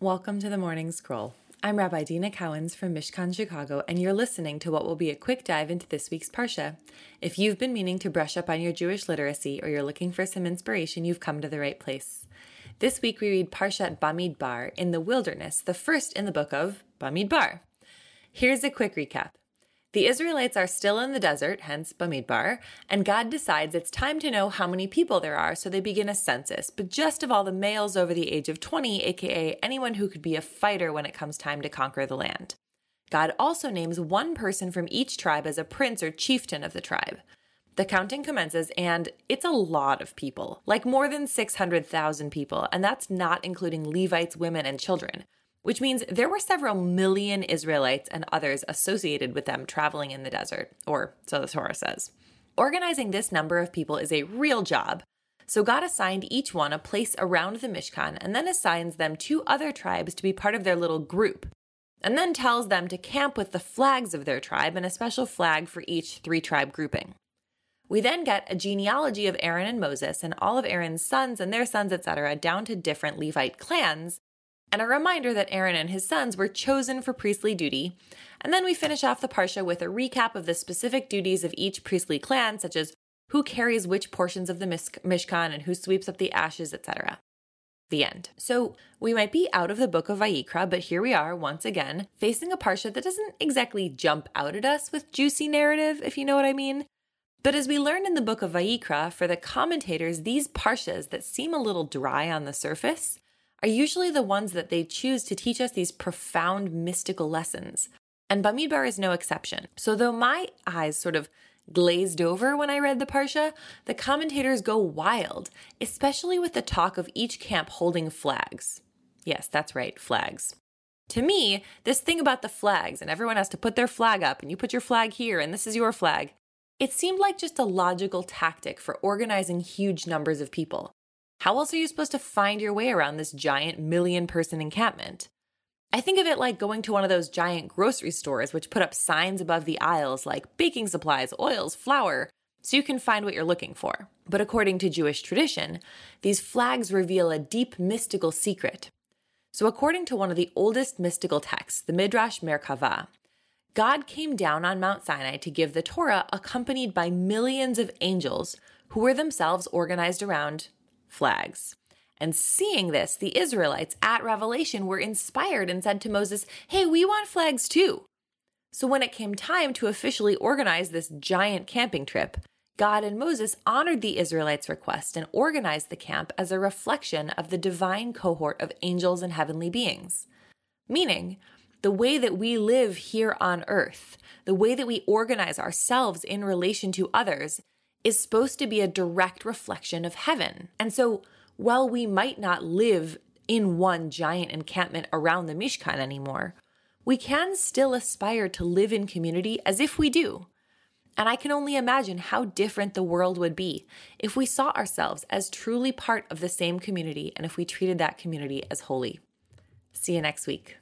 Welcome to the Morning Scroll. I'm Rabbi Deena Cowans from Mishkan, Chicago, and you're listening to what will be a quick dive into this week's Parsha. If you've been meaning to brush up on your Jewish literacy or you're looking for some inspiration, you've come to the right place. This week we read Parshat Bamidbar in the wilderness, the first in the book of Bamidbar. Here's a quick recap. The Israelites are still in the desert, hence Bamidbar, and God decides it's time to know how many people there are, so they begin a census, but just of all the males over the age of 20, aka anyone who could be a fighter when it comes time to conquer the land. God also names one person from each tribe as a prince or chieftain of the tribe. The counting commences, and it's a lot of people, like more than 600,000 people, and that's not including Levites, women, and children which means there were several million Israelites and others associated with them traveling in the desert, or so the Torah says. Organizing this number of people is a real job. So God assigned each one a place around the Mishkan and then assigns them two other tribes to be part of their little group. And then tells them to camp with the flags of their tribe and a special flag for each three tribe grouping. We then get a genealogy of Aaron and Moses and all of Aaron's sons and their sons, etc., down to different Levite clans and a reminder that Aaron and his sons were chosen for priestly duty. And then we finish off the Parsha with a recap of the specific duties of each priestly clan, such as who carries which portions of the Mishkan and who sweeps up the ashes, etc. The end. So we might be out of the book of Vayikra, but here we are once again facing a Parsha that doesn't exactly jump out at us with juicy narrative, if you know what I mean. But as we learned in the book of Vayikra, for the commentators, these Parshas that seem a little dry on the surface are usually the ones that they choose to teach us these profound mystical lessons. And Bamidbar is no exception. So, though my eyes sort of glazed over when I read the Parsha, the commentators go wild, especially with the talk of each camp holding flags. Yes, that's right, flags. To me, this thing about the flags and everyone has to put their flag up and you put your flag here and this is your flag, it seemed like just a logical tactic for organizing huge numbers of people. How else are you supposed to find your way around this giant million person encampment? I think of it like going to one of those giant grocery stores which put up signs above the aisles like baking supplies, oils, flour, so you can find what you're looking for. But according to Jewish tradition, these flags reveal a deep mystical secret. So, according to one of the oldest mystical texts, the Midrash Merkava, God came down on Mount Sinai to give the Torah accompanied by millions of angels who were themselves organized around flags. And seeing this, the Israelites at Revelation were inspired and said to Moses, Hey, we want flags too. So when it came time to officially organize this giant camping trip, God and Moses honored the Israelites' request and organized the camp as a reflection of the divine cohort of angels and heavenly beings. Meaning, the way that we live here on earth, the way that we organize ourselves in relation to others, is supposed to be a direct reflection of heaven. And so, while we might not live in one giant encampment around the Mishkan anymore, we can still aspire to live in community as if we do. And I can only imagine how different the world would be if we saw ourselves as truly part of the same community and if we treated that community as holy. See you next week.